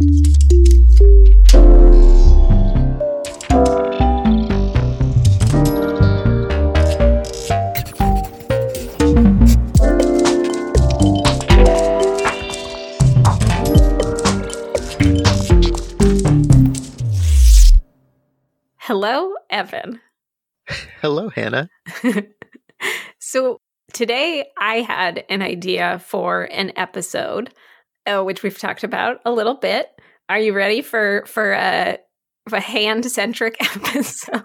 Hello, Evan. Hello, Hannah. so today I had an idea for an episode, uh, which we've talked about a little bit. Are you ready for for a, a hand centric episode?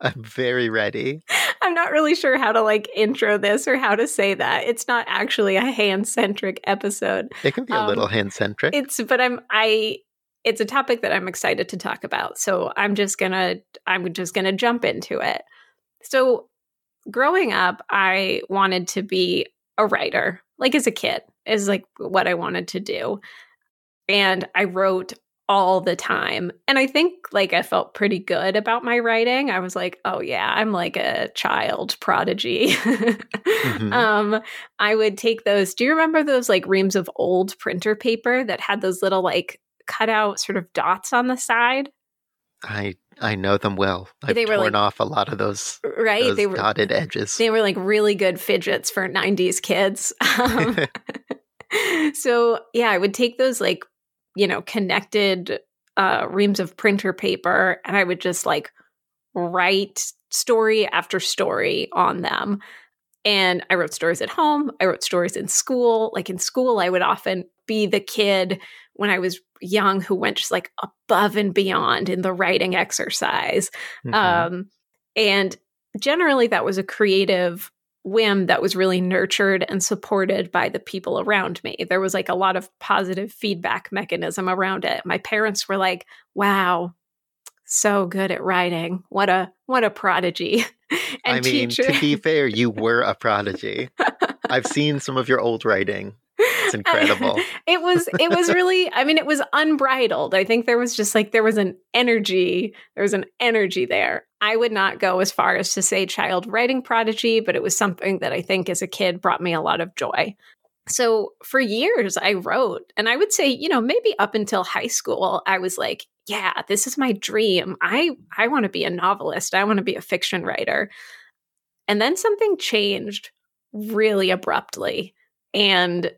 I'm very ready. I'm not really sure how to like intro this or how to say that. It's not actually a hand centric episode. It can be a um, little hand centric. It's but I'm I it's a topic that I'm excited to talk about. So I'm just to I'm just going to jump into it. So growing up, I wanted to be a writer. Like as a kid is like what I wanted to do. And I wrote all the time. And I think like I felt pretty good about my writing. I was like, oh yeah, I'm like a child prodigy. mm-hmm. um, I would take those. Do you remember those like reams of old printer paper that had those little like cut out sort of dots on the side. I I know them well. I've they were torn like, off a lot of those right. Those they were dotted edges. They were like really good fidgets for '90s kids. Um, so yeah, I would take those like you know connected uh, reams of printer paper, and I would just like write story after story on them. And I wrote stories at home. I wrote stories in school. Like in school, I would often be the kid when I was young who went just like above and beyond in the writing exercise. Mm-hmm. Um, and generally, that was a creative whim that was really nurtured and supported by the people around me. There was like a lot of positive feedback mechanism around it. My parents were like, wow, so good at writing. What a what a prodigy. I mean, teacher- to be fair, you were a prodigy. I've seen some of your old writing. It's incredible. it was it was really I mean it was unbridled. I think there was just like there was an energy, there was an energy there. I would not go as far as to say child writing prodigy, but it was something that I think as a kid brought me a lot of joy. So for years I wrote and I would say, you know, maybe up until high school I was like, yeah, this is my dream. I I want to be a novelist. I want to be a fiction writer. And then something changed really abruptly and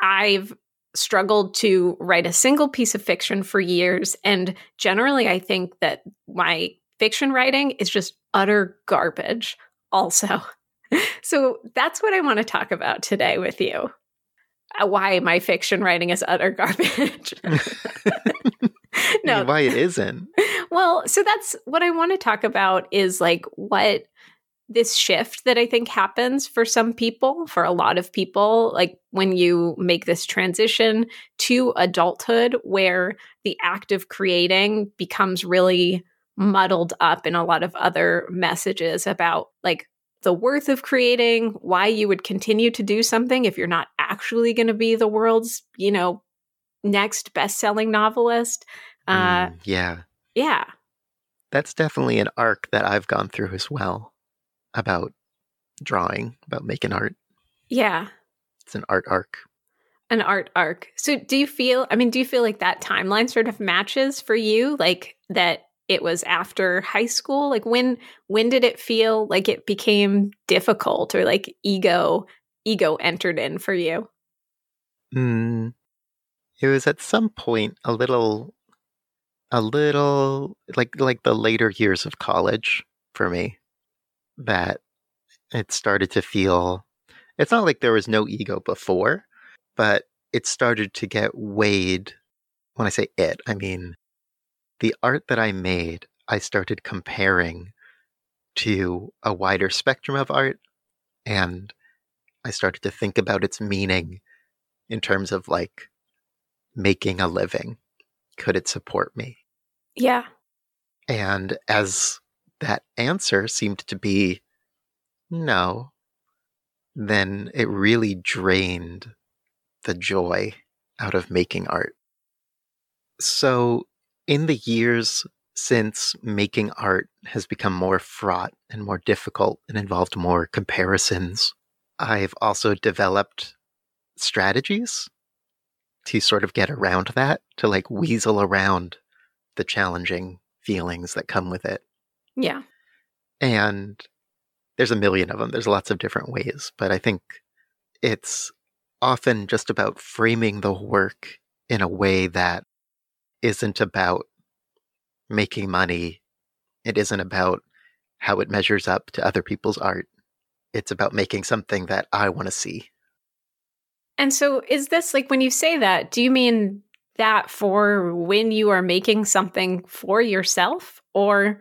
I've struggled to write a single piece of fiction for years. And generally, I think that my fiction writing is just utter garbage, also. so that's what I want to talk about today with you. Uh, why my fiction writing is utter garbage. no, why it isn't. Well, so that's what I want to talk about is like what this shift that I think happens for some people, for a lot of people, like when you make this transition to adulthood, where the act of creating becomes really muddled up in a lot of other messages about like the worth of creating, why you would continue to do something if you're not actually going to be the world's, you know, next best selling novelist. Uh, mm, yeah. Yeah. That's definitely an arc that I've gone through as well about drawing, about making art. Yeah. It's an art arc. An art arc. So do you feel I mean, do you feel like that timeline sort of matches for you? Like that it was after high school? Like when when did it feel like it became difficult or like ego ego entered in for you? Mm, it was at some point a little a little like like the later years of college for me that it started to feel it's not like there was no ego before, but it started to get weighed. When I say it, I mean the art that I made, I started comparing to a wider spectrum of art and I started to think about its meaning in terms of like making a living. Could it support me? Yeah. And as that answer seemed to be no, then it really drained the joy out of making art. So, in the years since making art has become more fraught and more difficult and involved more comparisons, I've also developed strategies to sort of get around that, to like weasel around the challenging feelings that come with it. Yeah. And there's a million of them. There's lots of different ways, but I think it's often just about framing the work in a way that isn't about making money. It isn't about how it measures up to other people's art. It's about making something that I want to see. And so, is this like when you say that, do you mean that for when you are making something for yourself or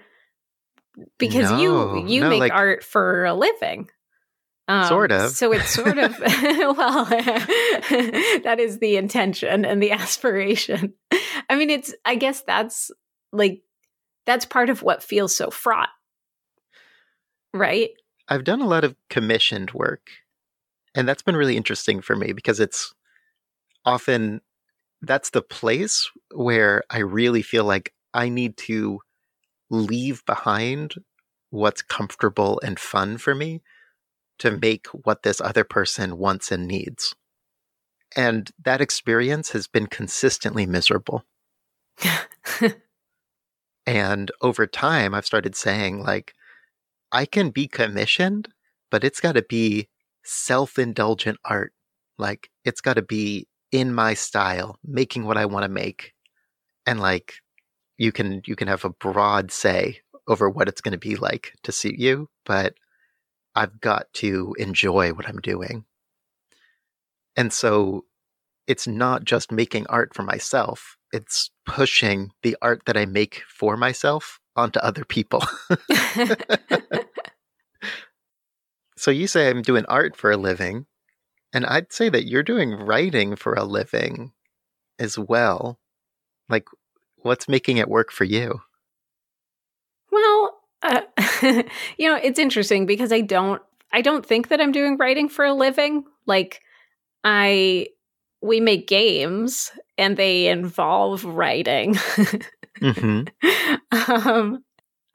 because No, you you no, make like- art for a living? Um, Sort of. So it's sort of well, that is the intention and the aspiration. I mean, it's I guess that's like that's part of what feels so fraught, right? I've done a lot of commissioned work, and that's been really interesting for me because it's often that's the place where I really feel like I need to leave behind what's comfortable and fun for me to make what this other person wants and needs. And that experience has been consistently miserable. And over time, I've started saying, like, I can be commissioned, but it's got to be self indulgent art. Like, it's got to be in my style, making what I want to make. And like, you can you can have a broad say over what it's going to be like to suit you, but I've got to enjoy what I'm doing. And so it's not just making art for myself, it's pushing the art that I make for myself onto other people. so you say I'm doing art for a living, and I'd say that you're doing writing for a living as well. Like, what's making it work for you? Well, uh, you know, it's interesting because I don't I don't think that I'm doing writing for a living. Like I we make games and they involve writing. hmm um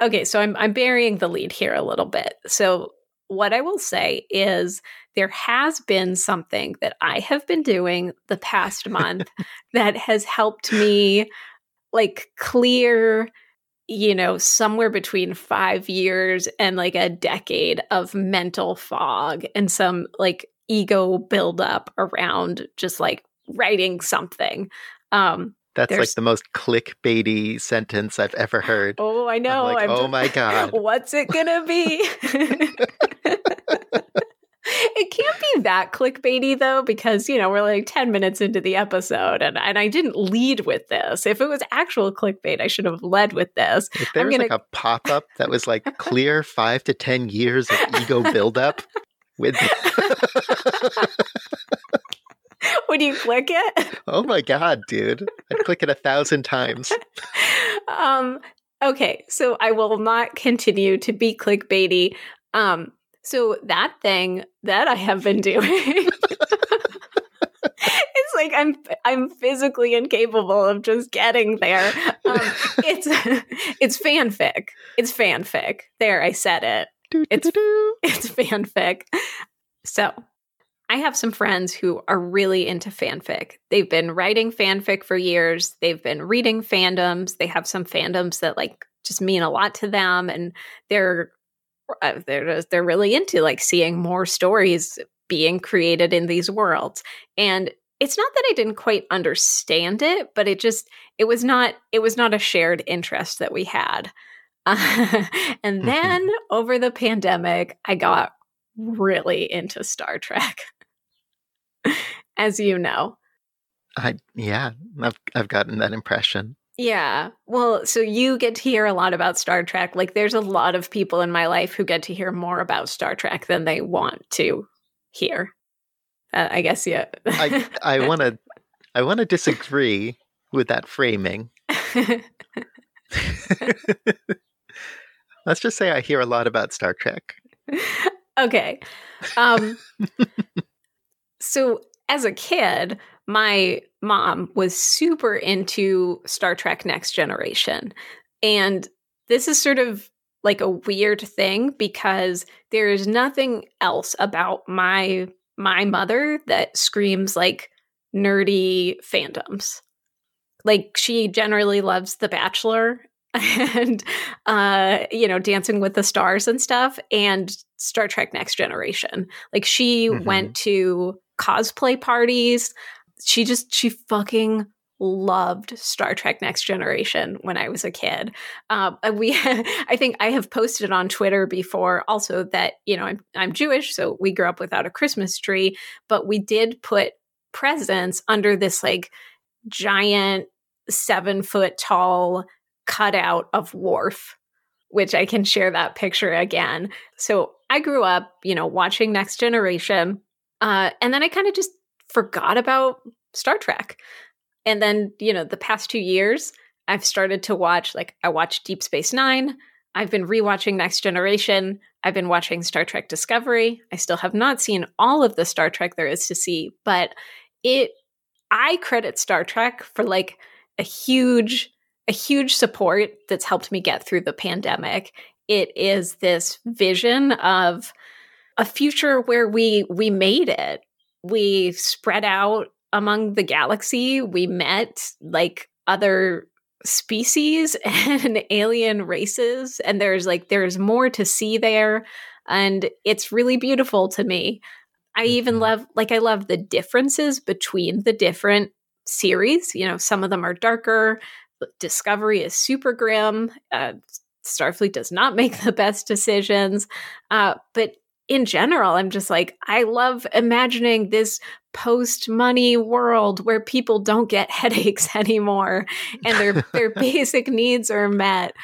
okay, so I'm I'm burying the lead here a little bit. So what I will say is there has been something that I have been doing the past month that has helped me like clear you know, somewhere between five years and like a decade of mental fog and some like ego buildup around just like writing something. Um, That's There's- like the most clickbaity sentence I've ever heard. oh, I know. I'm like, oh just- my God. What's it gonna be? it can't be that clickbaity though, because you know we're like ten minutes into the episode, and and I didn't lead with this. If it was actual clickbait, I should have led with this. If there I'm was gonna- like a pop up that was like clear five to 10 years of ego buildup with, Would you click it? oh my God, dude. I'd click it a thousand times. um okay so i will not continue to be clickbaity um so that thing that i have been doing it's like i'm i'm physically incapable of just getting there um it's it's fanfic it's fanfic there i said it It's- it's fanfic. So, I have some friends who are really into fanfic. They've been writing fanfic for years. They've been reading fandoms. They have some fandoms that like just mean a lot to them and they're they're just- they're really into like seeing more stories being created in these worlds. And it's not that I didn't quite understand it, but it just it was not it was not a shared interest that we had. and mm-hmm. then over the pandemic, I got really into Star Trek. As you know. I, yeah, I've, I've gotten that impression. Yeah. Well, so you get to hear a lot about Star Trek. Like there's a lot of people in my life who get to hear more about Star Trek than they want to hear. Uh, I guess yeah. I, I want to, I want to disagree with that framing. Let's just say I hear a lot about Star Trek. okay. Um so as a kid, my mom was super into Star Trek Next Generation. And this is sort of like a weird thing because there is nothing else about my my mother that screams like nerdy fandoms. Like she generally loves The Bachelor and uh you know Dancing with the Stars and stuff and Star Trek Next Generation. Like she mm-hmm. went to cosplay parties. She just she fucking loved Star Trek Next Generation when I was a kid. Um, we, I think I have posted on Twitter before also that you know I'm I'm Jewish, so we grew up without a Christmas tree, but we did put presents under this like giant seven foot tall cutout of Worf. Which I can share that picture again. So I grew up, you know, watching Next Generation, uh, and then I kind of just forgot about Star Trek. And then, you know, the past two years, I've started to watch, like, I watched Deep Space Nine. I've been rewatching Next Generation. I've been watching Star Trek Discovery. I still have not seen all of the Star Trek there is to see, but it, I credit Star Trek for like a huge, a huge support that's helped me get through the pandemic. It is this vision of a future where we we made it. We spread out among the galaxy, we met like other species and alien races and there's like there's more to see there and it's really beautiful to me. I even mm-hmm. love like I love the differences between the different series. You know, some of them are darker. Discovery is super grim. Uh, Starfleet does not make the best decisions. Uh, but in general, I'm just like, I love imagining this post money world where people don't get headaches anymore and their, their basic needs are met.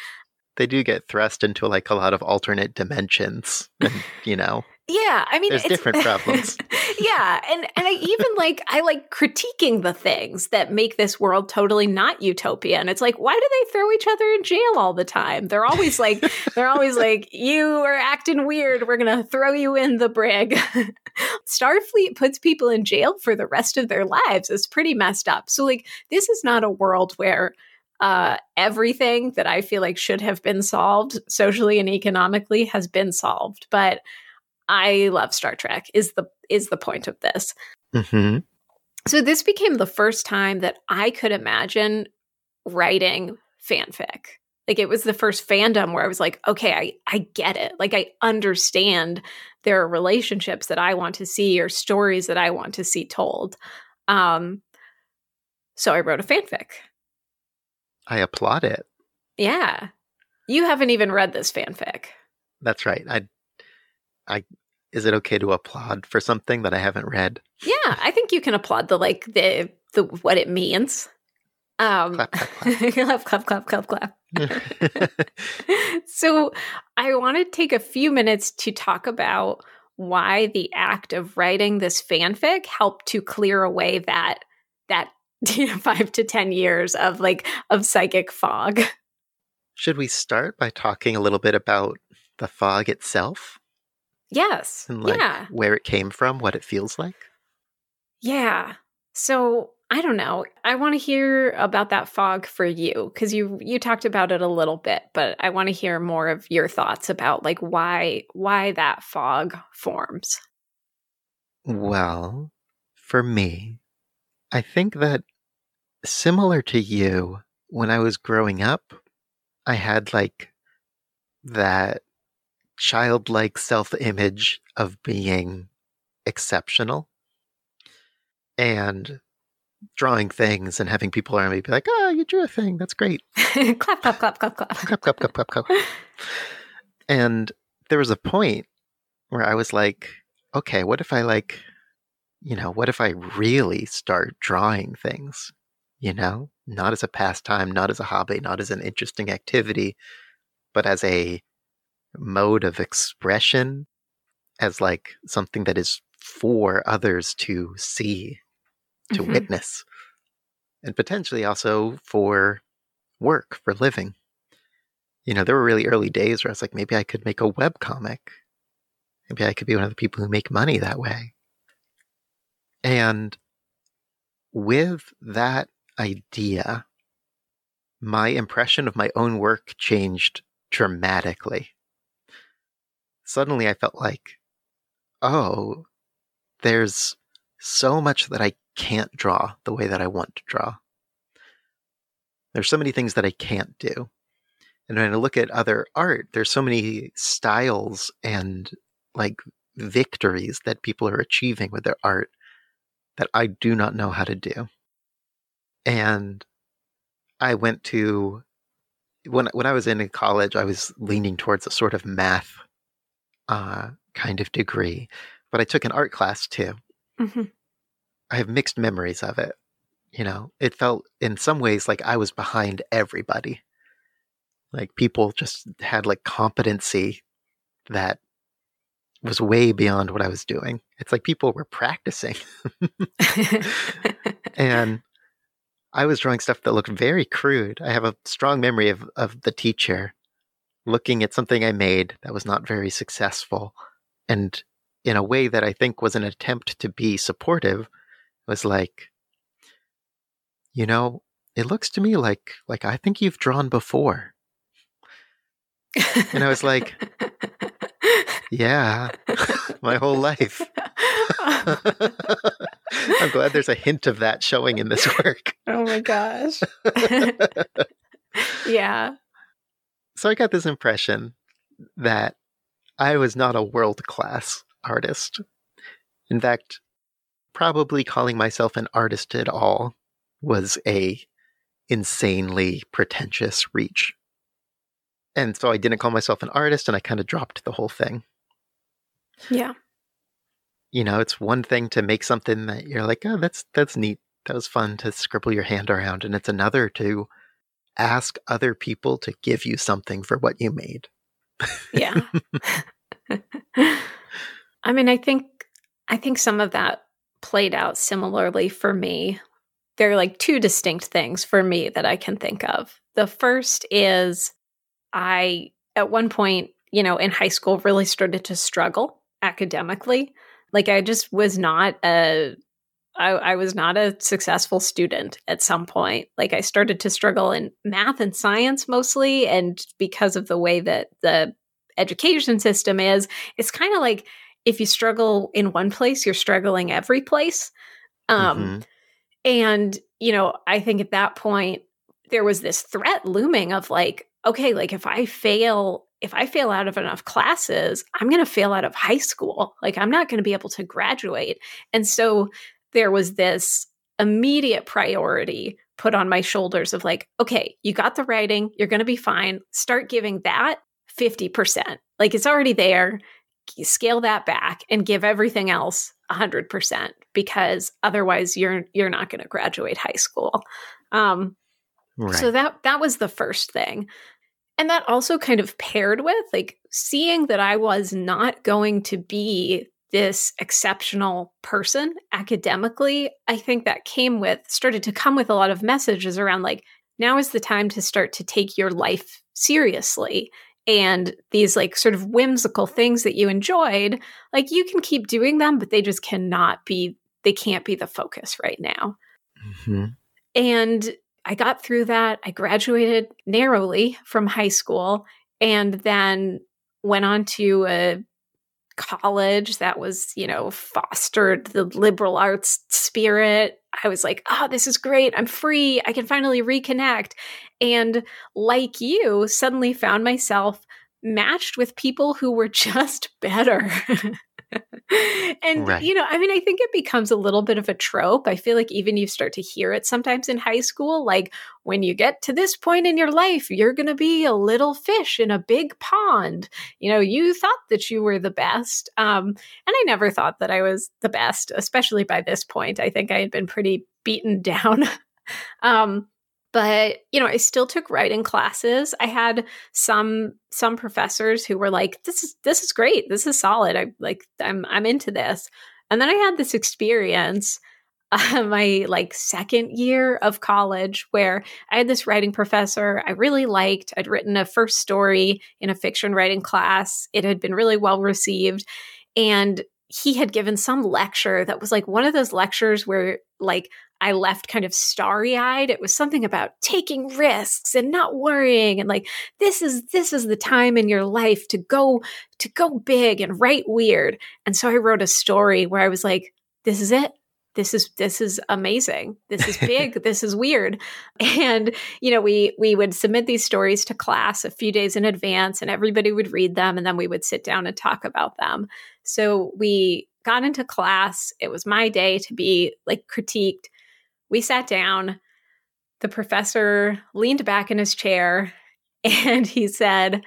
They do get thrust into like a lot of alternate dimensions, and, you know. Yeah, I mean, there's different problems. yeah, and and I even like I like critiquing the things that make this world totally not utopia. And it's like, why do they throw each other in jail all the time? They're always like, they're always like, you are acting weird. We're gonna throw you in the brig. Starfleet puts people in jail for the rest of their lives. It's pretty messed up. So like, this is not a world where uh, everything that I feel like should have been solved socially and economically has been solved. But I love Star Trek is the is the point of this. Mm-hmm. So this became the first time that I could imagine writing fanfic. Like it was the first fandom where I was like, okay, I I get it. Like I understand there are relationships that I want to see or stories that I want to see told. Um so I wrote a fanfic. I applaud it. Yeah. You haven't even read this fanfic. That's right. I I is it okay to applaud for something that I haven't read? Yeah, I think you can applaud the like the the what it means. Um clap clap clap clap clap clap. clap. so I want to take a few minutes to talk about why the act of writing this fanfic helped to clear away that that five to ten years of like of psychic fog. Should we start by talking a little bit about the fog itself? Yes. And like yeah. where it came from, what it feels like? Yeah. So I don't know. I want to hear about that fog for you because you you talked about it a little bit, but I want to hear more of your thoughts about like why why that fog forms. Well, for me, I think that similar to you, when I was growing up, I had like that childlike self image of being exceptional and drawing things and having people around me be like, oh, you drew a thing. That's great. clap, clap, clap, clap, clap. Clap, clap, clap, clap, clap. and there was a point where I was like, okay, what if I like, you know, what if I really start drawing things, you know, not as a pastime, not as a hobby, not as an interesting activity, but as a mode of expression as like something that is for others to see, to mm-hmm. witness, and potentially also for work, for living. You know, there were really early days where I was like, maybe I could make a web comic. Maybe I could be one of the people who make money that way. And with that idea, my impression of my own work changed dramatically suddenly I felt like, oh, there's so much that I can't draw the way that I want to draw. There's so many things that I can't do. And when I look at other art, there's so many styles and like victories that people are achieving with their art that I do not know how to do. And I went to when when I was in college, I was leaning towards a sort of math uh, kind of degree, but I took an art class too. Mm-hmm. I have mixed memories of it. You know, it felt in some ways like I was behind everybody. Like people just had like competency that was way beyond what I was doing. It's like people were practicing. and I was drawing stuff that looked very crude. I have a strong memory of, of the teacher looking at something I made that was not very successful and in a way that I think was an attempt to be supportive was like, you know, it looks to me like like I think you've drawn before. and I was like, yeah, my whole life. I'm glad there's a hint of that showing in this work. Oh my gosh. yeah. So I got this impression that I was not a world class artist. In fact, probably calling myself an artist at all was a insanely pretentious reach. And so I didn't call myself an artist and I kind of dropped the whole thing. Yeah. You know, it's one thing to make something that you're like, "Oh, that's that's neat. That was fun to scribble your hand around." And it's another to ask other people to give you something for what you made. yeah. I mean, I think I think some of that played out similarly for me. There are like two distinct things for me that I can think of. The first is I at one point, you know, in high school really started to struggle academically. Like I just was not a I, I, was not a successful student at some point. Like I started to struggle in math and science mostly. And because of the way that the education system is, it's kind of like if you struggle in one place, you're struggling every place. Um, mm-hmm. And, you know, I think at that point, there was this threat looming of like, okay, like if I fail, if I fail out of enough classes, I'm going to fail out of high school. Like I'm not going to be able to graduate. And so there was this immediate priority put on my shoulders of like, okay, you got the writing, you're going to be fine. Start giving that 50%. Like it's already there. Scale that back and give everything else 100% because otherwise you're you're not going to graduate high school. Um right. so that that was the first thing. And that also kind of paired with like seeing that I was not going to be this exceptional person academically, I think that came with, started to come with a lot of messages around like, now is the time to start to take your life seriously. And these like sort of whimsical things that you enjoyed, like you can keep doing them, but they just cannot be, they can't be the focus right now. Mm-hmm. And I got through that. I graduated narrowly from high school and then went on to a college that was, you know, fostered the liberal arts spirit. I was like, oh, this is great. I'm free. I can finally reconnect. And like you, suddenly found myself matched with people who were just better. and right. you know, I mean, I think it becomes a little bit of a trope. I feel like even you start to hear it sometimes in high school like when you get to this point in your life, you're going to be a little fish in a big pond. You know, you thought that you were the best. Um, and I never thought that I was the best, especially by this point. I think I had been pretty beaten down. um, but you know i still took writing classes. I had some some professors who were like this is this is great. This is solid. I like i'm i'm into this. And then i had this experience uh, my like second year of college where i had this writing professor i really liked. I'd written a first story in a fiction writing class. It had been really well received. And he had given some lecture that was like one of those lectures where like I left kind of starry eyed. It was something about taking risks and not worrying and like this is this is the time in your life to go to go big and write weird. And so I wrote a story where I was like, this is it. this is this is amazing this is big this is weird and you know we we would submit these stories to class a few days in advance and everybody would read them and then we would sit down and talk about them so we got into class it was my day to be like critiqued we sat down the professor leaned back in his chair and he said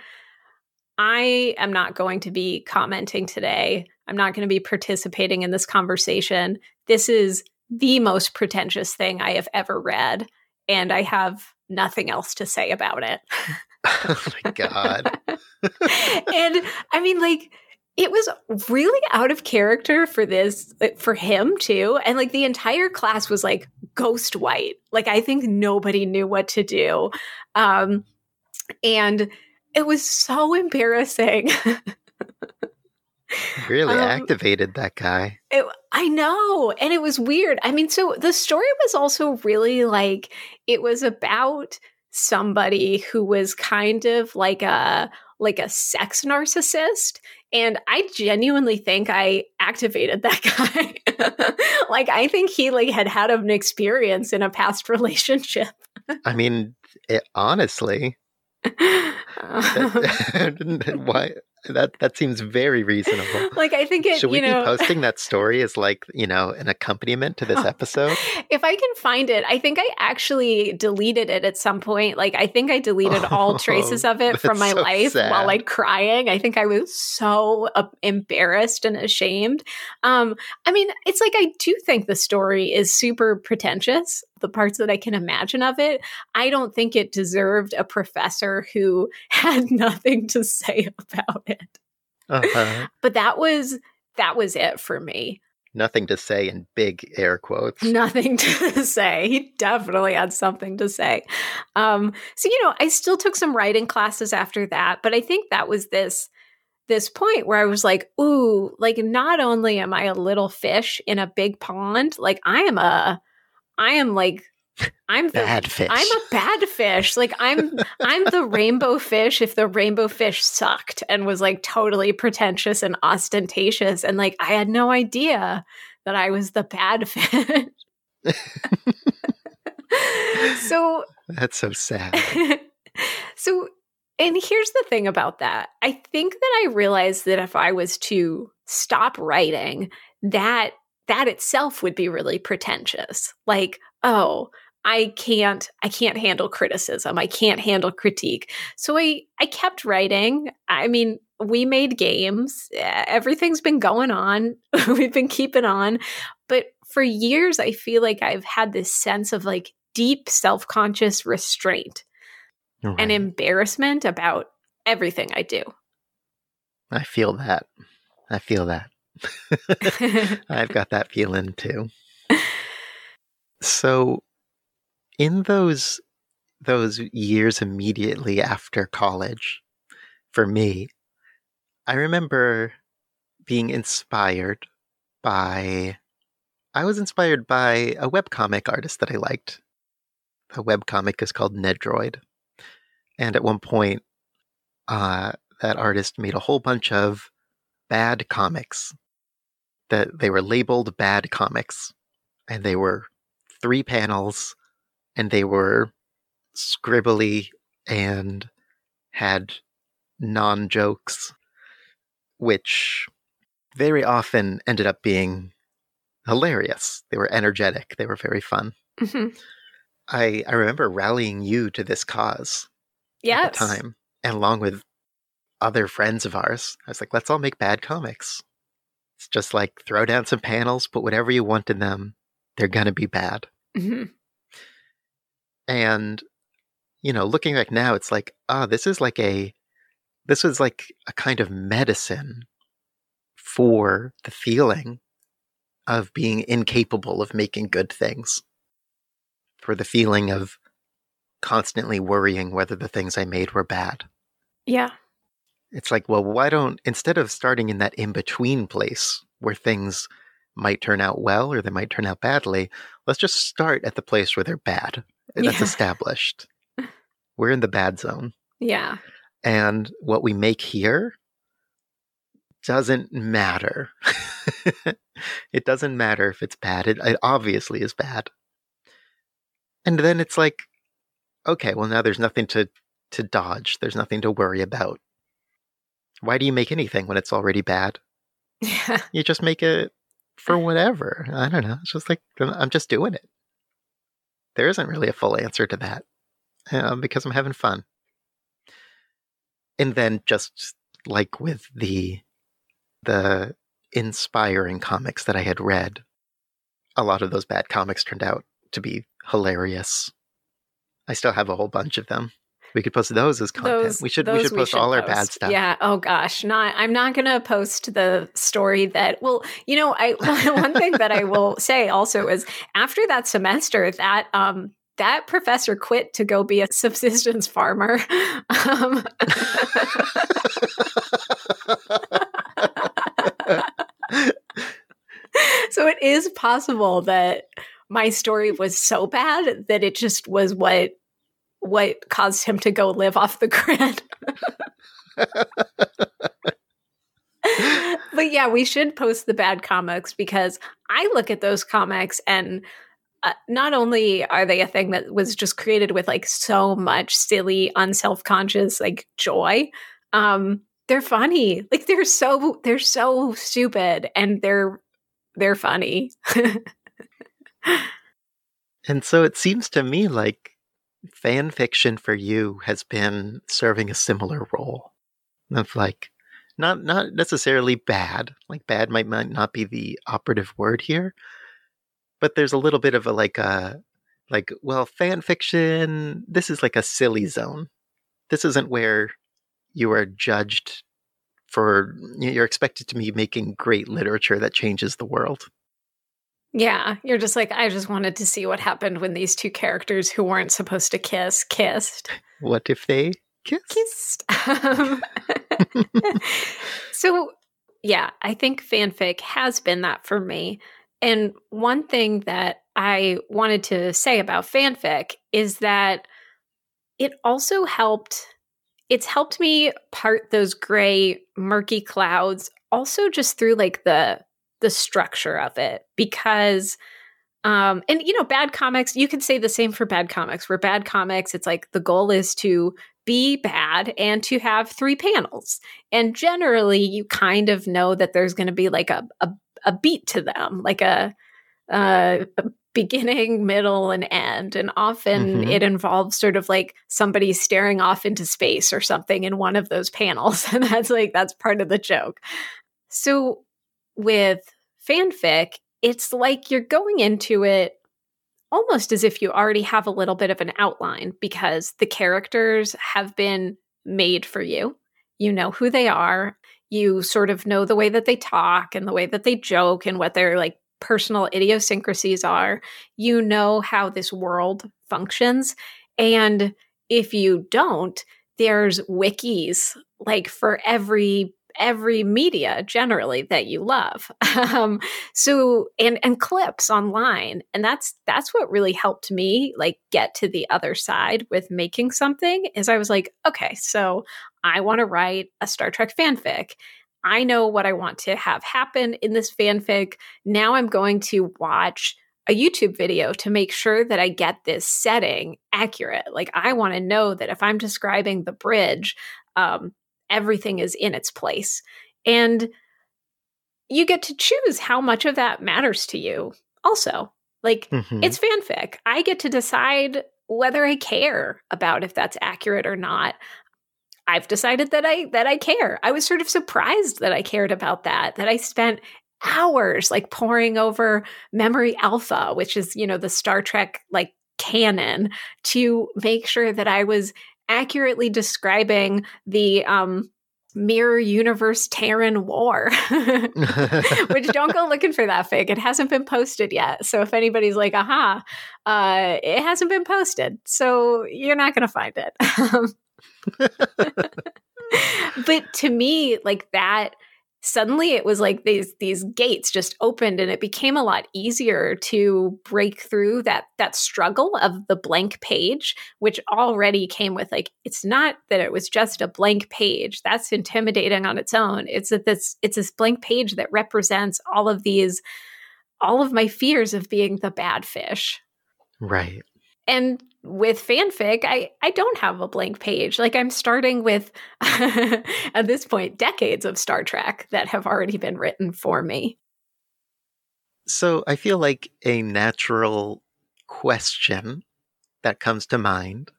I am not going to be commenting today. I'm not going to be participating in this conversation. This is the most pretentious thing I have ever read, and I have nothing else to say about it. oh my God. and I mean, like, it was really out of character for this, for him too. And like the entire class was like ghost white. Like, I think nobody knew what to do. Um, and it was so embarrassing. really um, activated that guy. It, I know. And it was weird. I mean, so the story was also really like it was about somebody who was kind of like a like a sex narcissist and i genuinely think i activated that guy. Like i think he like had had an experience in a past relationship. I mean it, honestly. Why that that seems very reasonable. Like I think it. Should we know, be posting that story as like you know an accompaniment to this episode? if I can find it, I think I actually deleted it at some point. Like I think I deleted oh, all traces of it from my so life sad. while like crying. I think I was so uh, embarrassed and ashamed. Um, I mean, it's like I do think the story is super pretentious. The parts that I can imagine of it, I don't think it deserved a professor who had nothing to say about it. Uh-huh. But that was that was it for me. Nothing to say in big air quotes. Nothing to say. He definitely had something to say. Um, so you know, I still took some writing classes after that, but I think that was this this point where I was like, ooh, like not only am I a little fish in a big pond, like I am a I am like I'm the, bad fish. I'm a bad fish. Like I'm I'm the rainbow fish if the rainbow fish sucked and was like totally pretentious and ostentatious and like I had no idea that I was the bad fish. so That's so sad. so and here's the thing about that. I think that I realized that if I was to stop writing, that that itself would be really pretentious. Like, oh, I can't I can't handle criticism. I can't handle critique. So I I kept writing. I mean, we made games. Eh, everything's been going on. We've been keeping on. But for years I feel like I've had this sense of like deep self-conscious restraint right. and embarrassment about everything I do. I feel that. I feel that. I've got that feeling too. So in those those years immediately after college, for me, I remember being inspired by I was inspired by a webcomic artist that I liked. The webcomic is called Nedroid. And at one point, uh, that artist made a whole bunch of bad comics that they were labeled bad comics. And they were three panels and they were scribbly and had non jokes, which very often ended up being hilarious. They were energetic, they were very fun. Mm-hmm. I, I remember rallying you to this cause yes. at the time, and along with other friends of ours. I was like, let's all make bad comics. It's just like throw down some panels, put whatever you want in them. They're going to be bad. Mm-hmm. And, you know, looking back now, it's like, ah, oh, this is like a, this was like a kind of medicine for the feeling of being incapable of making good things, for the feeling of constantly worrying whether the things I made were bad. Yeah. It's like, well, why don't, instead of starting in that in between place where things might turn out well or they might turn out badly, let's just start at the place where they're bad eh, that's yeah. established. We're in the bad zone. Yeah. And what we make here doesn't matter. it doesn't matter if it's bad. It, it obviously is bad. And then it's like, okay, well now there's nothing to to dodge. There's nothing to worry about. Why do you make anything when it's already bad? Yeah. You just make it for whatever. I don't know. It's just like I'm just doing it. There isn't really a full answer to that uh, because I'm having fun. And then just like with the the inspiring comics that I had read, a lot of those bad comics turned out to be hilarious. I still have a whole bunch of them. We could post those as content. Those- we should we should post all our bad stuff. Yeah. Oh gosh. Not. I'm not gonna post the story that. Well, you know, I one thing that I will say also is after that semester, that um that professor quit to go be a subsistence farmer. Um, so it is possible that my story was so bad that it just was what what caused him to go live off the grid. but yeah, we should post the bad comics because I look at those comics and uh, not only are they a thing that was just created with like so much silly, unself-conscious like joy, um, they're funny. Like they're so they're so stupid and they're they're funny. And so it seems to me like fan fiction for you has been serving a similar role of like not not necessarily bad. Like bad might, might not be the operative word here, but there's a little bit of a like a like well fan fiction. This is like a silly zone. This isn't where you are judged for you're expected to be making great literature that changes the world. Yeah, you're just like, I just wanted to see what happened when these two characters who weren't supposed to kiss kissed. What if they kiss? Kissed. Um, so, yeah, I think fanfic has been that for me. And one thing that I wanted to say about fanfic is that it also helped, it's helped me part those gray, murky clouds also just through like the the structure of it because um and you know bad comics you can say the same for bad comics. Where bad comics it's like the goal is to be bad and to have three panels. And generally you kind of know that there's going to be like a, a a beat to them like a uh beginning middle and end. And often Mhm. it involves sort of like somebody staring off into space or something in one of those panels. And that's like that's part of the joke. So with fanfic, it's like you're going into it almost as if you already have a little bit of an outline because the characters have been made for you. You know who they are. You sort of know the way that they talk and the way that they joke and what their like personal idiosyncrasies are. You know how this world functions. And if you don't, there's wikis like for every every media generally that you love. Um so and and clips online and that's that's what really helped me like get to the other side with making something is i was like okay so i want to write a star trek fanfic. I know what i want to have happen in this fanfic. Now i'm going to watch a YouTube video to make sure that I get this setting accurate. Like, I want to know that if I'm describing the bridge, um, everything is in its place. And you get to choose how much of that matters to you, also. Like, Mhm. it's fanfic. I get to decide whether I care about if that's accurate or not. I've decided that I that I care. I was sort of surprised that I cared about that. That I spent hours like poring over Memory Alpha, which is, you know, the Star Trek like canon to make sure that I was accurately describing the um mirror universe Terran war. Which don't go looking for that fic. It hasn't been posted yet. So if anybody's like, aha, uh, it hasn't been posted. So you're not going to find it. But to me, like that suddenly it was like these these gates just opened and it became a lot easier to break through that that struggle of the blank page which already came with like it's not that it was just a blank page. That's intimidating on its own. It's that this it's this blank page that represents all of these all of my fears of being the bad fish. Right and with fanfic i i don't have a blank page. Like i'm starting with at this point decades of star trek that have already been written for me. So i feel like a natural question that comes to mind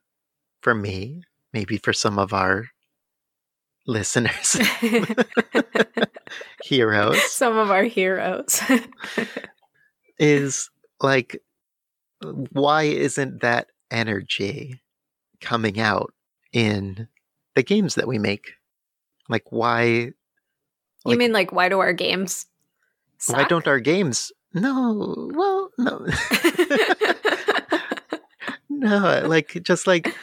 for me maybe for some of our listeners heroes. Some of our heroes. Is like why isn't that energy coming out in the games that we make? Like, why? Like, you mean like why do our games? Suck? Why don't our games? No, well, no, no. Like, just like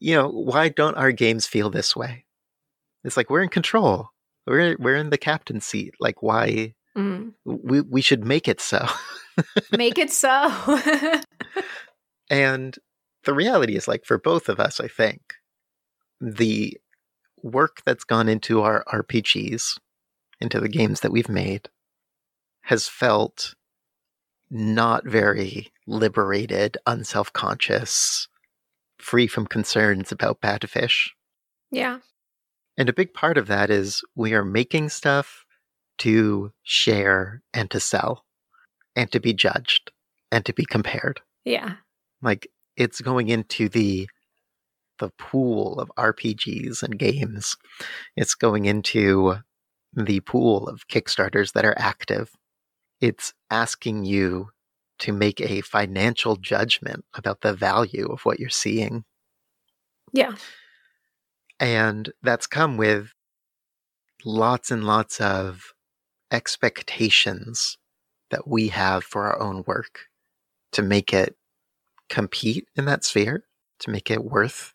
you know, why don't our games feel this way? It's like we're in control. We're we're in the captain seat. Like, why? Mm. We we should make it so. make it so. and the reality is like for both of us, I think, the work that's gone into our RPGs, into the games that we've made, has felt not very liberated, unself conscious, free from concerns about bad fish. Yeah. And a big part of that is we are making stuff to share and to sell and to be judged and to be compared. Yeah. Like it's going into the the pool of RPGs and games. It's going into the pool of Kickstarters that are active. It's asking you to make a financial judgment about the value of what you're seeing. Yeah. And that's come with lots and lots of expectations that we have for our own work to make it compete in that sphere, to make it worth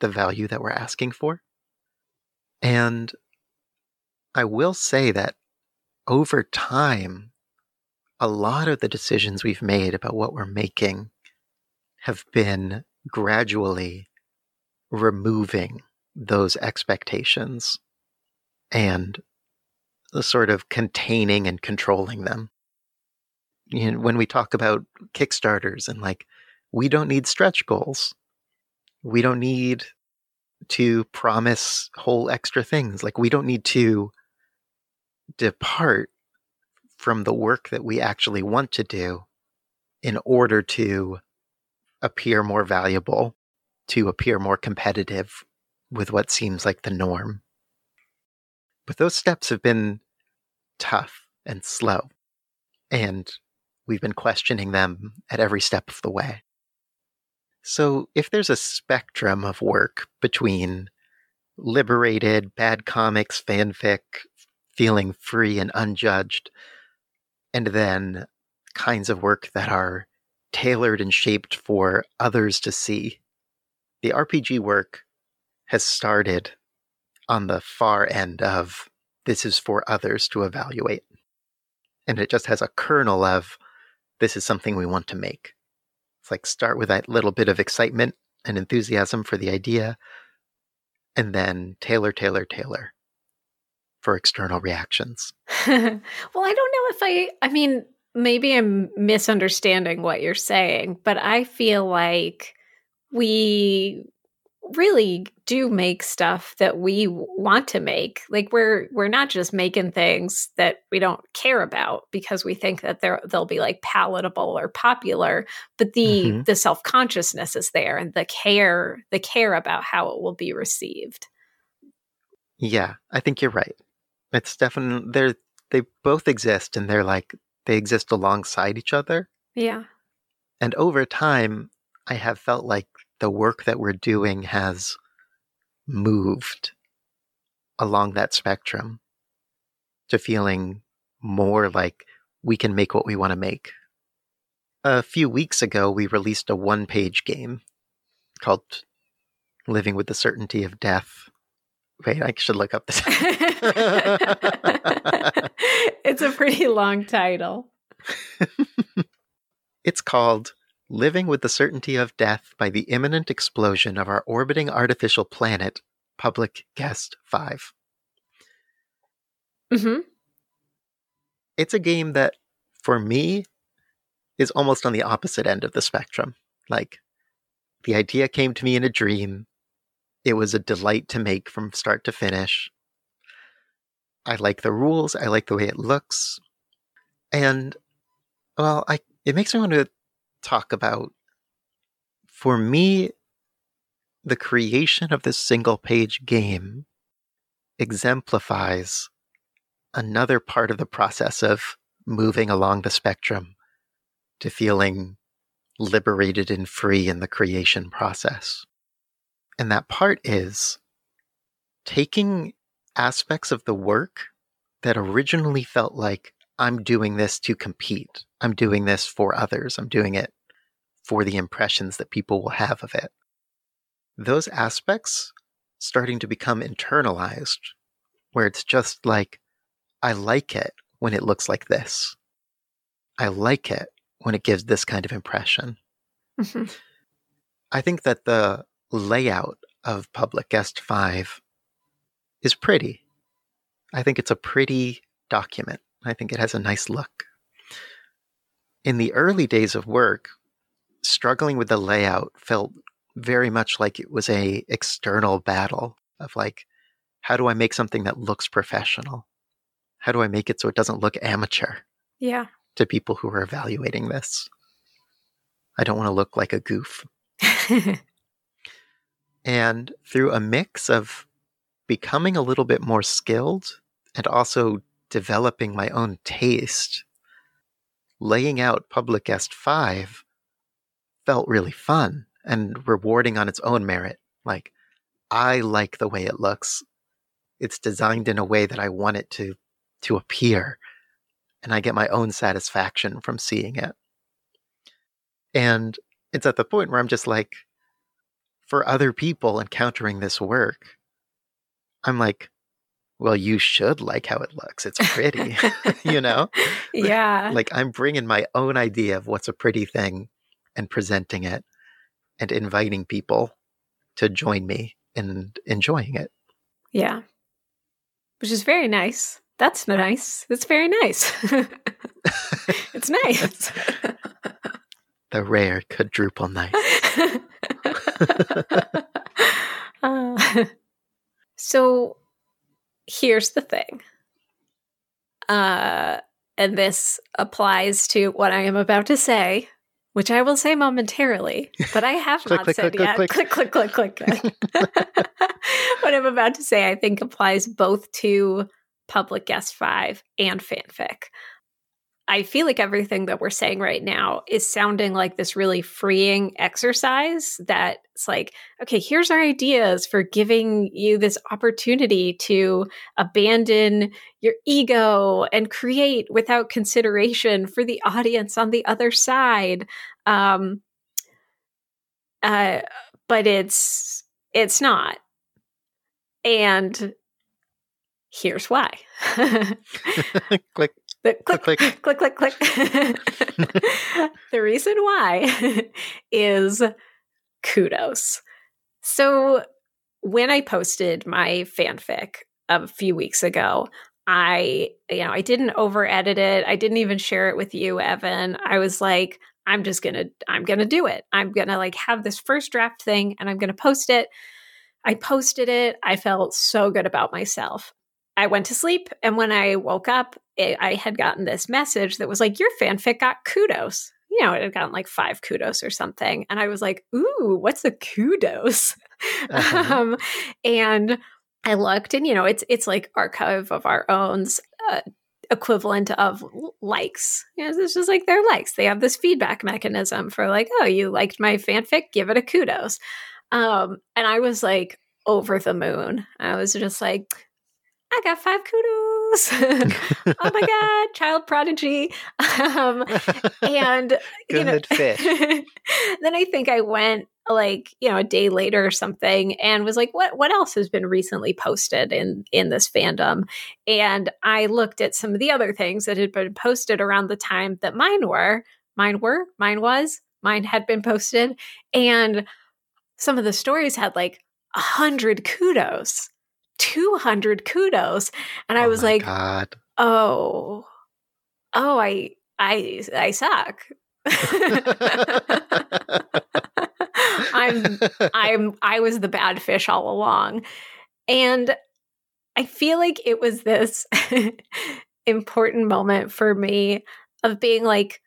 the value that we're asking for. And I will say that over time, a lot of the decisions we've made about what we're making have been gradually removing those expectations and sort of containing and controlling them you know, when we talk about Kickstarters and like, we don't need stretch goals. We don't need to promise whole extra things. Like, we don't need to depart from the work that we actually want to do in order to appear more valuable, to appear more competitive with what seems like the norm. But those steps have been tough and slow. And We've been questioning them at every step of the way. So, if there's a spectrum of work between liberated, bad comics, fanfic, feeling free and unjudged, and then kinds of work that are tailored and shaped for others to see, the RPG work has started on the far end of this is for others to evaluate. And it just has a kernel of this is something we want to make. It's like start with that little bit of excitement and enthusiasm for the idea, and then tailor, tailor, tailor for external reactions. well, I don't know if I, I mean, maybe I'm misunderstanding what you're saying, but I feel like we really do make stuff that we want to make. Like we're we're not just making things that we don't care about because we think that they're they'll be like palatable or popular but the mm-hmm. the self-consciousness is there and the care the care about how it will be received. Yeah i think you're right. It's definitely they're they both exist and they're like they exist alongside each other. Yeah. And over time i have felt like the work that we're doing has moved along that spectrum to feeling more like we can make what we want to make. A few weeks ago, we released a one page game called Living with the Certainty of Death, Wait, I should look up this. it's a pretty long title. it's called Living with the Certainty of Death by the Imminent Explosion of Our Orbiting Artificial Planet, Public Guest 5. Mm-hmm. It's a game that, for me, is almost on the opposite end of the spectrum. Like, the idea came to me in a dream. It was a delight to make from start to finish. I like the rules. I like the way it looks. And, well, I it makes me want to talk about, for me, the creation of this single page game exemplifies another part of the process of moving along the spectrum to feeling liberated and free in the creation process. And that part is taking aspects of the work that originally felt like I'm doing this to compete. I'm doing this for others. I'm doing it for the impressions that people will have of it. Those aspects starting to become internalized, where it's just like, I like it when it looks like this. I like it when it gives this kind of impression. Mm-hmm. I think that the layout of Public Guest 5 is pretty. I think it's a pretty document. I think it has a nice look. In the early days of work, struggling with the layout felt very much like it was a external battle of like how do I make something that looks professional? How do I make it so it doesn't look amateur? Yeah. To people who are evaluating this. I don't want to look like a goof. and through a mix of becoming a little bit more skilled and also developing my own taste, laying out Public Guest 5 felt really fun and rewarding on its own merit. Like, I like the way it looks. It's designed in a way that I want it to to appear, and I get my own satisfaction from seeing it. And it's at the point where I'm just like, for other people encountering this work, I'm like, well, you should like how it looks. It's pretty, you know? Yeah. Like I'm bringing my own idea of what's a pretty thing and presenting it and inviting people to join me in enjoying it. Yeah. Which is very nice. That's nice. That's very nice. it's nice. the rare quadruple nice. uh, so here's the thing. Uh, and this applies to what I am about to say, which I will say momentarily, but I have click, not click, said click, yet. click, click, click, click, click. what I'm about to say, I think, applies both to Public Guest 5 and fanfic. I feel like everything that we're saying right now is sounding like this really freeing exercise that it's like, okay, here's our ideas for giving you this opportunity to abandon your ego and create without consideration for the audience on the other side. Um, uh, but it's it's not. And here's why. click the click, click, click, click, click. the reason why is kudos. So when I posted my fanfic a few weeks ago, I, you know, I didn't over edit it. I didn't even share it with you, Evan. I was like, I'm just gonna, I'm gonna do it. I'm gonna like have this first draft thing and I'm gonna post it. I posted it. I felt so good about myself. I went to sleep, and when I woke up, it, I had gotten this message that was like, Your fanfic got kudos. You know, it had gotten like five kudos or something. And I was like, Ooh, what's a kudos? Uh-huh. Um, and I looked, and you know, it's it's like archive of our owns. Uh, equivalent of likes. You know, it's just like their likes. They have this feedback mechanism for like, oh, you liked my fanfic, give it a kudos. Um, and I was like over the moon. I was just like, I got five kudos. oh my god, child prodigy. Um, and you know, then I think I went like you know a day later or something and was like what what else has been recently posted in in this fandom and i looked at some of the other things that had been posted around the time that mine were mine were mine was mine had been posted and some of the stories had like a hundred kudos 200 kudos and i Oh was like God. oh oh i i i suck I'm I'm I was the bad fish all along. And I feel like it was this important moment for me of being like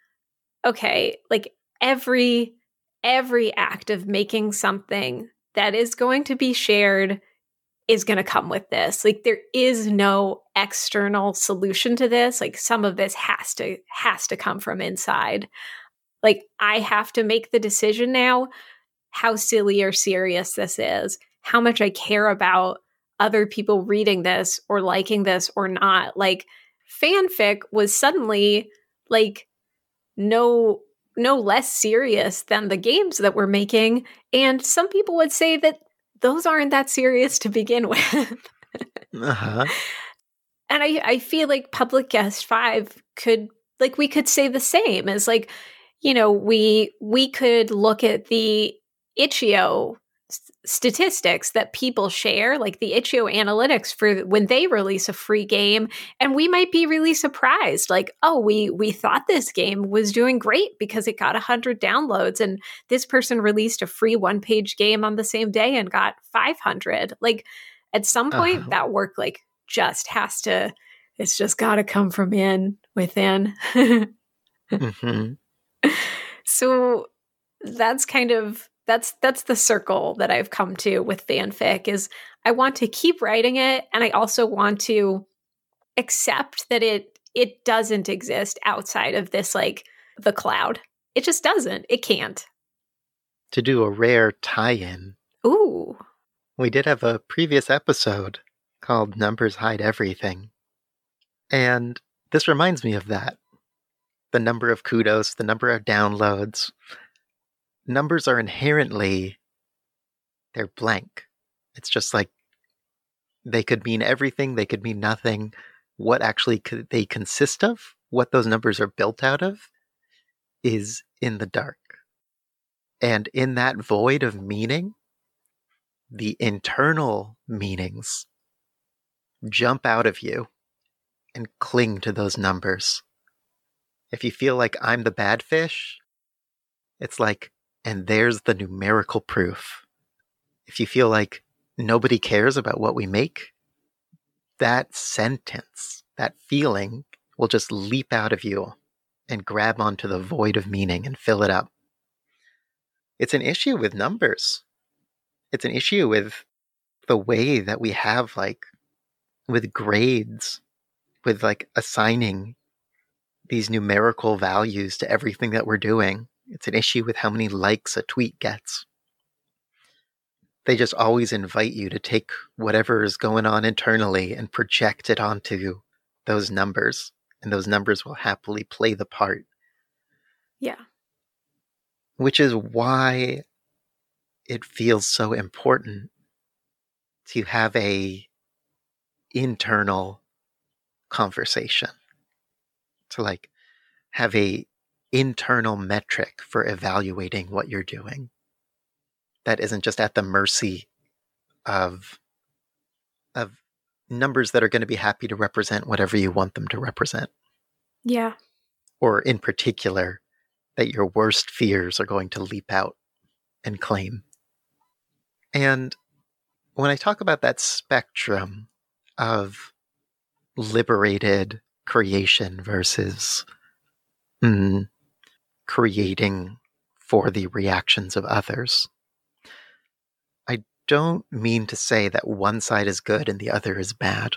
okay, like every every act of making something that is going to be shared is going to come with this. Like there is no external solution to this. Like some of this has to has to come from inside. Like I have to make the decision now how silly or serious this is, how much I care about other people reading this or liking this or not. Like fanfic was suddenly like no no less serious than the games that we're making and some people would say that those aren't that serious to begin with. uh-huh. and I I feel like Public Guest 5 could like we could say the same as like you know we we could look at the itch.io statistics that people share like the itch.io analytics for when they release a free game and we might be really surprised like oh we we thought this game was doing great because it got 100 downloads and this person released a free one page game on the same day and got 500 like at some point Uh-huh. that work like just has to it's just got to come from in within. Hmm so that's kind of that's that's the circle that I've come to with fanfic is I want to keep writing it and I also want to accept that it it doesn't exist outside of this like the cloud. It just doesn't. It can't. To do a rare tie-in, Ooh. we did have a previous episode called "Numbers Hide Everything," and this reminds me of that. The number of kudos, the number of downloads. Numbers are inherently they're blank. It's just like they could mean everything, they could mean nothing. What actually could they consist of, what those numbers are built out of, is in the dark. And in that void of meaning, the internal meanings jump out of you and cling to those numbers. If you feel like I'm the bad fish, it's like, and there's the numerical proof. If you feel like nobody cares about what we make, that sentence, that feeling will just leap out of you and grab onto the void of meaning and fill it up. It's an issue with numbers. It's an issue with the way that we have, like, with grades, with like assigning these numerical values to everything that we're doing. It's an issue with how many likes a tweet gets. They just always invite you to take whatever is going on internally and project it onto those numbers, and those numbers will happily play the part Yeah. which is why it feels so important to have a internal conversation to like have a internal metric for evaluating what you're doing that isn't just at the mercy of of numbers that are going to be happy to represent whatever you want them to represent Yeah. or in particular that your worst fears are going to leap out and claim. And when I talk about that spectrum of liberated creation versus mm, creating for the reactions of others, I don't mean to say that one side is good and the other is bad.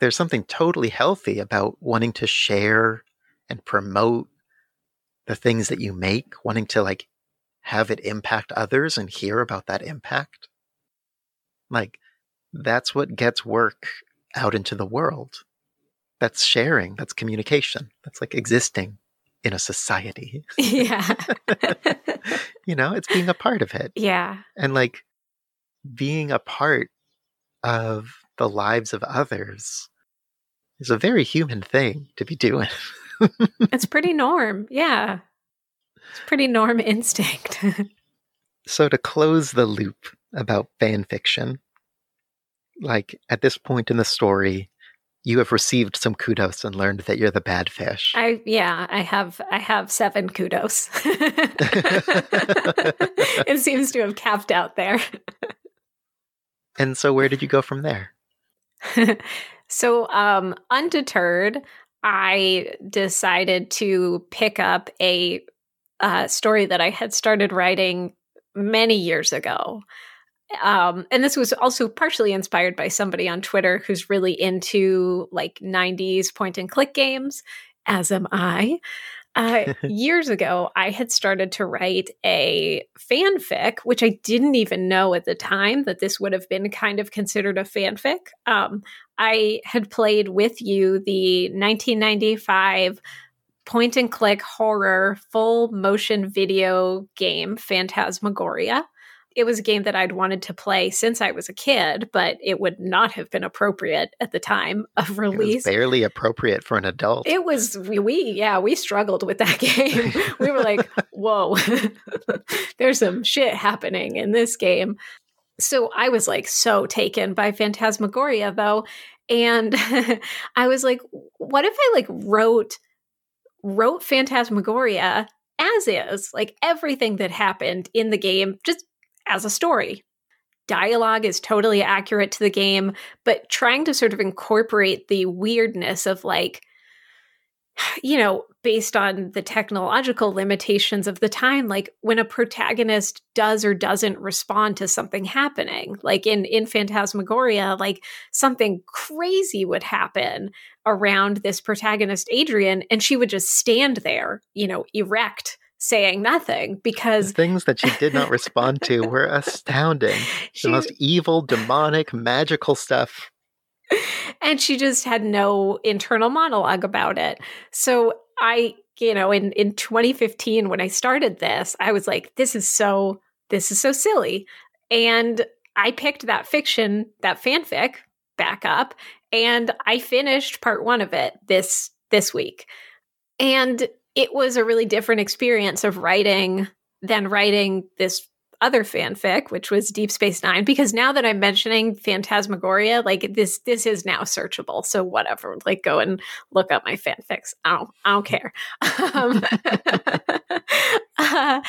There's something totally healthy about wanting to share and promote the things that you make, wanting to like have it impact others and hear about that impact. Like that's what gets work out into the world. That's sharing, that's communication, that's like existing. In a society. Yeah. you know, it's being a part of it. yeah. And like being a part of the lives of others is a very human thing to be doing. It's pretty norm. Yeah. It's pretty norm instinct. so to close the loop about fan fiction, like at this point in the story, you have received some kudos and learned that you're the bad fish. I yeah, I have I have seven kudos. it seems to have capped out there. and so where did you go from there? so um undeterred, I decided to pick up a uh, story that I had started writing many years ago. Um, and this was also partially inspired by somebody on Twitter who's really into like 90s point and click games, as am I. Uh, years ago, I had started to write a fanfic, which I didn't even know at the time that this would have been kind of considered a fanfic. Um, I had played with you the 1995 point and click horror full motion video game Phantasmagoria it was a game that I'd wanted to play since I was a kid, but it would not have been appropriate at the time of release. barely appropriate for an adult. It was we yeah, we struggled with that game. we were like, "Whoa. There's some shit happening in this game." So I was like so taken by Phantasmagoria though, and I was like, "What if I like wrote wrote Phantasmagoria as is, like everything that happened in the game, just as a story. Dialogue is totally accurate to the game, but trying to sort of incorporate the weirdness of like, you know, based on the technological limitations of the time, like when a protagonist does or doesn't respond to something happening, like in in Phantasmagoria, like something crazy would happen around this protagonist Adrienne, and she would just stand there, you know, erect saying nothing because the things that she did not respond to were astounding. She, the most evil, demonic, magical stuff. And she just had no internal monologue about it. So I, you know, in in 2015 when I started this, I was like this is so this is so silly. And I picked that fiction, that fanfic back up and I finished part 1 of it this this week. And it was a really different experience of writing than writing this other fanfic, which was Deep Space Nine, because now that I'm mentioning Phantasmagoria, like this, this is now searchable. So whatever, like go and look up my fanfics. I don't, I don't care. um, uh,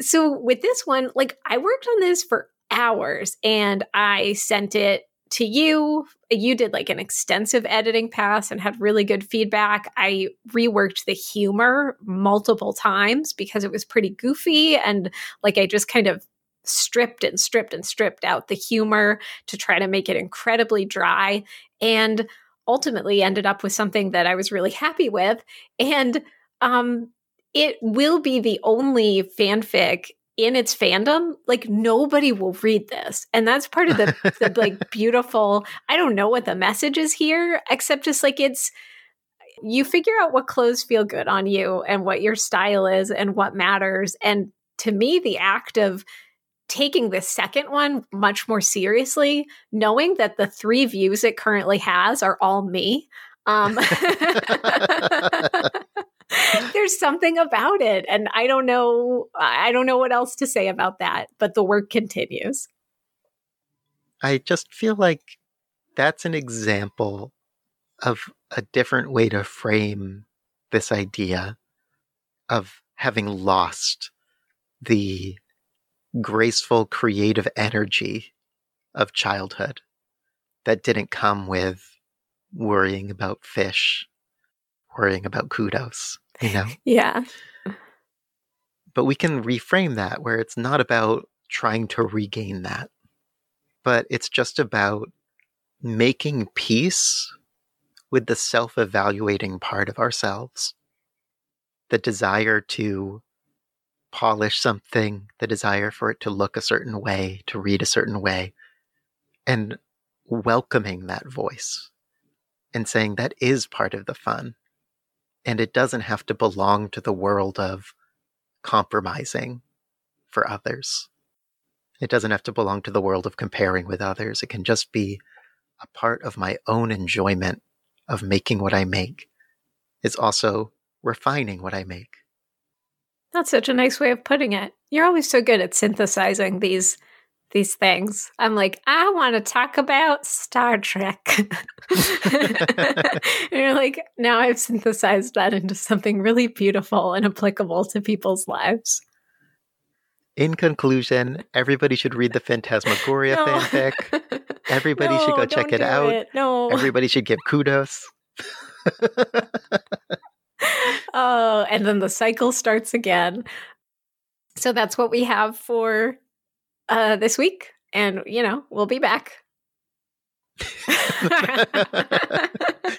so with this one, like I worked on this for hours and I sent it to you, you did like an extensive editing pass and had really good feedback. I reworked the humor multiple times because it was pretty goofy and like I just kind of stripped and stripped and stripped out the humor to try to make it incredibly dry and ultimately ended up with something that I was really happy with and um it will be the only fanfic in its fandom, like nobody will read this. And that's part of the, the like beautiful, I don't know what the message is here, except just like it's you figure out what clothes feel good on you and what your style is and what matters. And to me, the act of taking the second one much more seriously, knowing that the three views it currently has are all me. Um, there's something about it and i don't know i don't know what else to say about that but the work continues. I just feel like that's an example of a different way to frame this idea of having lost the graceful creative energy of childhood that didn't come with worrying about fish worrying about kudos, you know? yeah. But we can reframe that where it's not about trying to regain that, but it's just about making peace with the self evaluating part of ourselves. The desire to polish something, the desire for it to look a certain way, to read a certain way, and welcoming that voice and saying that is part of the fun And it doesn't have to belong to the world of compromising for others. It doesn't have to belong to the world of comparing with others. It can just be a part of my own enjoyment of making what I make. It's also refining what I make. That's such a nice way of putting it. You're always so good at synthesizing these these things. I'm like, I want to talk about Star Trek. and you're like, now I've synthesized that into something really beautiful and applicable to people's lives. In conclusion, everybody should read the Phantasmagoria no. fanfic. Everybody no, should go check it out. It. No. Everybody should give kudos. oh, and then the cycle starts again. So that's what we have for uh, this week. And, you know, we'll be back.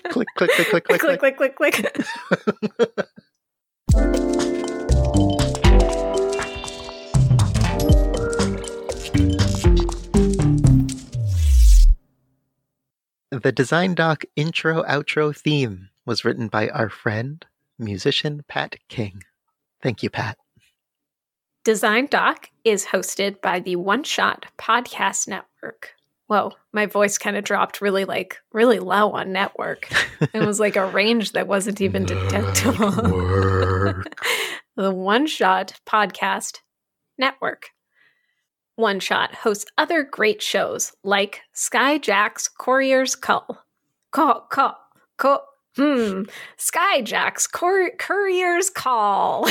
click, click, click, click, click, click, click, click, click. The Design Doc intro outro theme was written by our friend, musician Pat King. Thank you, Pat. Design Doc is hosted by the One Shot Podcast Network. Whoa, my voice kind of dropped really like really low on network. it was like a range that wasn't even detectable. the One Shot Podcast Network. One Shot hosts other great shows like Skyjack's Courier's Call. Call, call, call, Hmm. Skyjack's Cor- Courier's Call,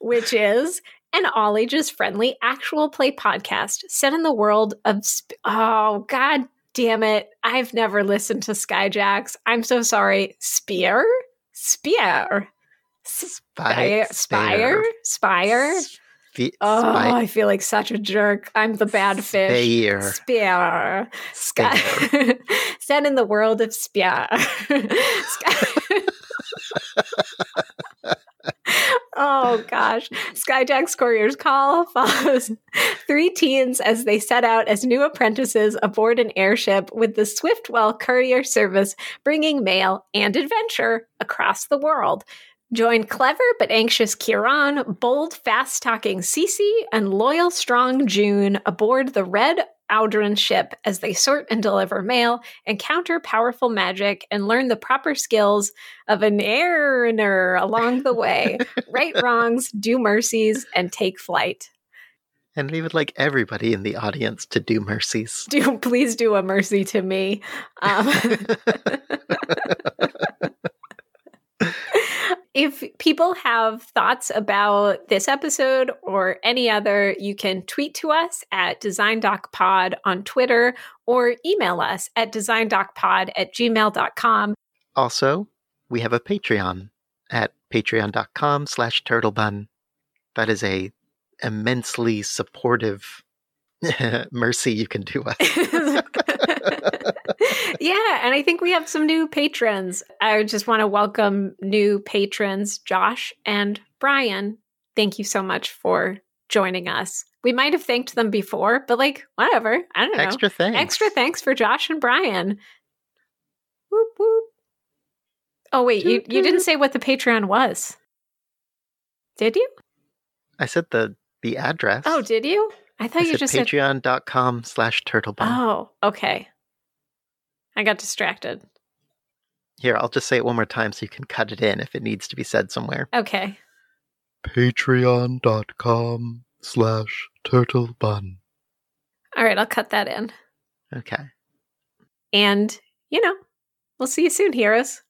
which is an all ages friendly actual play podcast set in the world of. Sp- oh, god damn it. I've never listened to Skyjacks. I'm so sorry. Spear? Spear. Spire? Spire? Spire? Oh, I feel like such a jerk. I'm the bad fish. Spear. Spear. Sky. Set in the world of Spear. oh gosh. Skyjack's Courier's Call follows three teens as they set out as new apprentices aboard an airship with the Swiftwell Courier Service bringing mail and adventure across the world. Join clever but anxious Kieran, bold, fast talking Cece, and loyal, strong June aboard the Red Aldrin ship as they sort and deliver mail, encounter powerful magic, and learn the proper skills of an airner along the way. right wrongs, do mercies, and take flight. And we would like everybody in the audience to do mercies. Do please do a mercy to me. Um, if people have thoughts about this episode or any other, you can tweet to us at designdocpod on Twitter or email us at designdocpod at gmail.com. Also, we have a Patreon at patreon.com slash turtlebun. That is a immensely supportive mercy you can do us. yeah, and I think we have some new patrons. I just want to welcome new patrons, Josh and Brian. Thank you so much for joining us. We might have thanked them before, but like whatever. I don't know. Extra thanks. Extra thanks for Josh and Brian. Whoop whoop. Oh wait, you, you didn't say what the Patreon was. Did you? I said the the address. Oh, did you? I thought I you said just patreon.com slash turtlebun. Oh, okay. I got distracted. Here, I'll just say it one more time so you can cut it in if it needs to be said somewhere. Okay. Patreon.com slash turtlebun. All right, I'll cut that in. Okay. And, you know, we'll see you soon, heroes.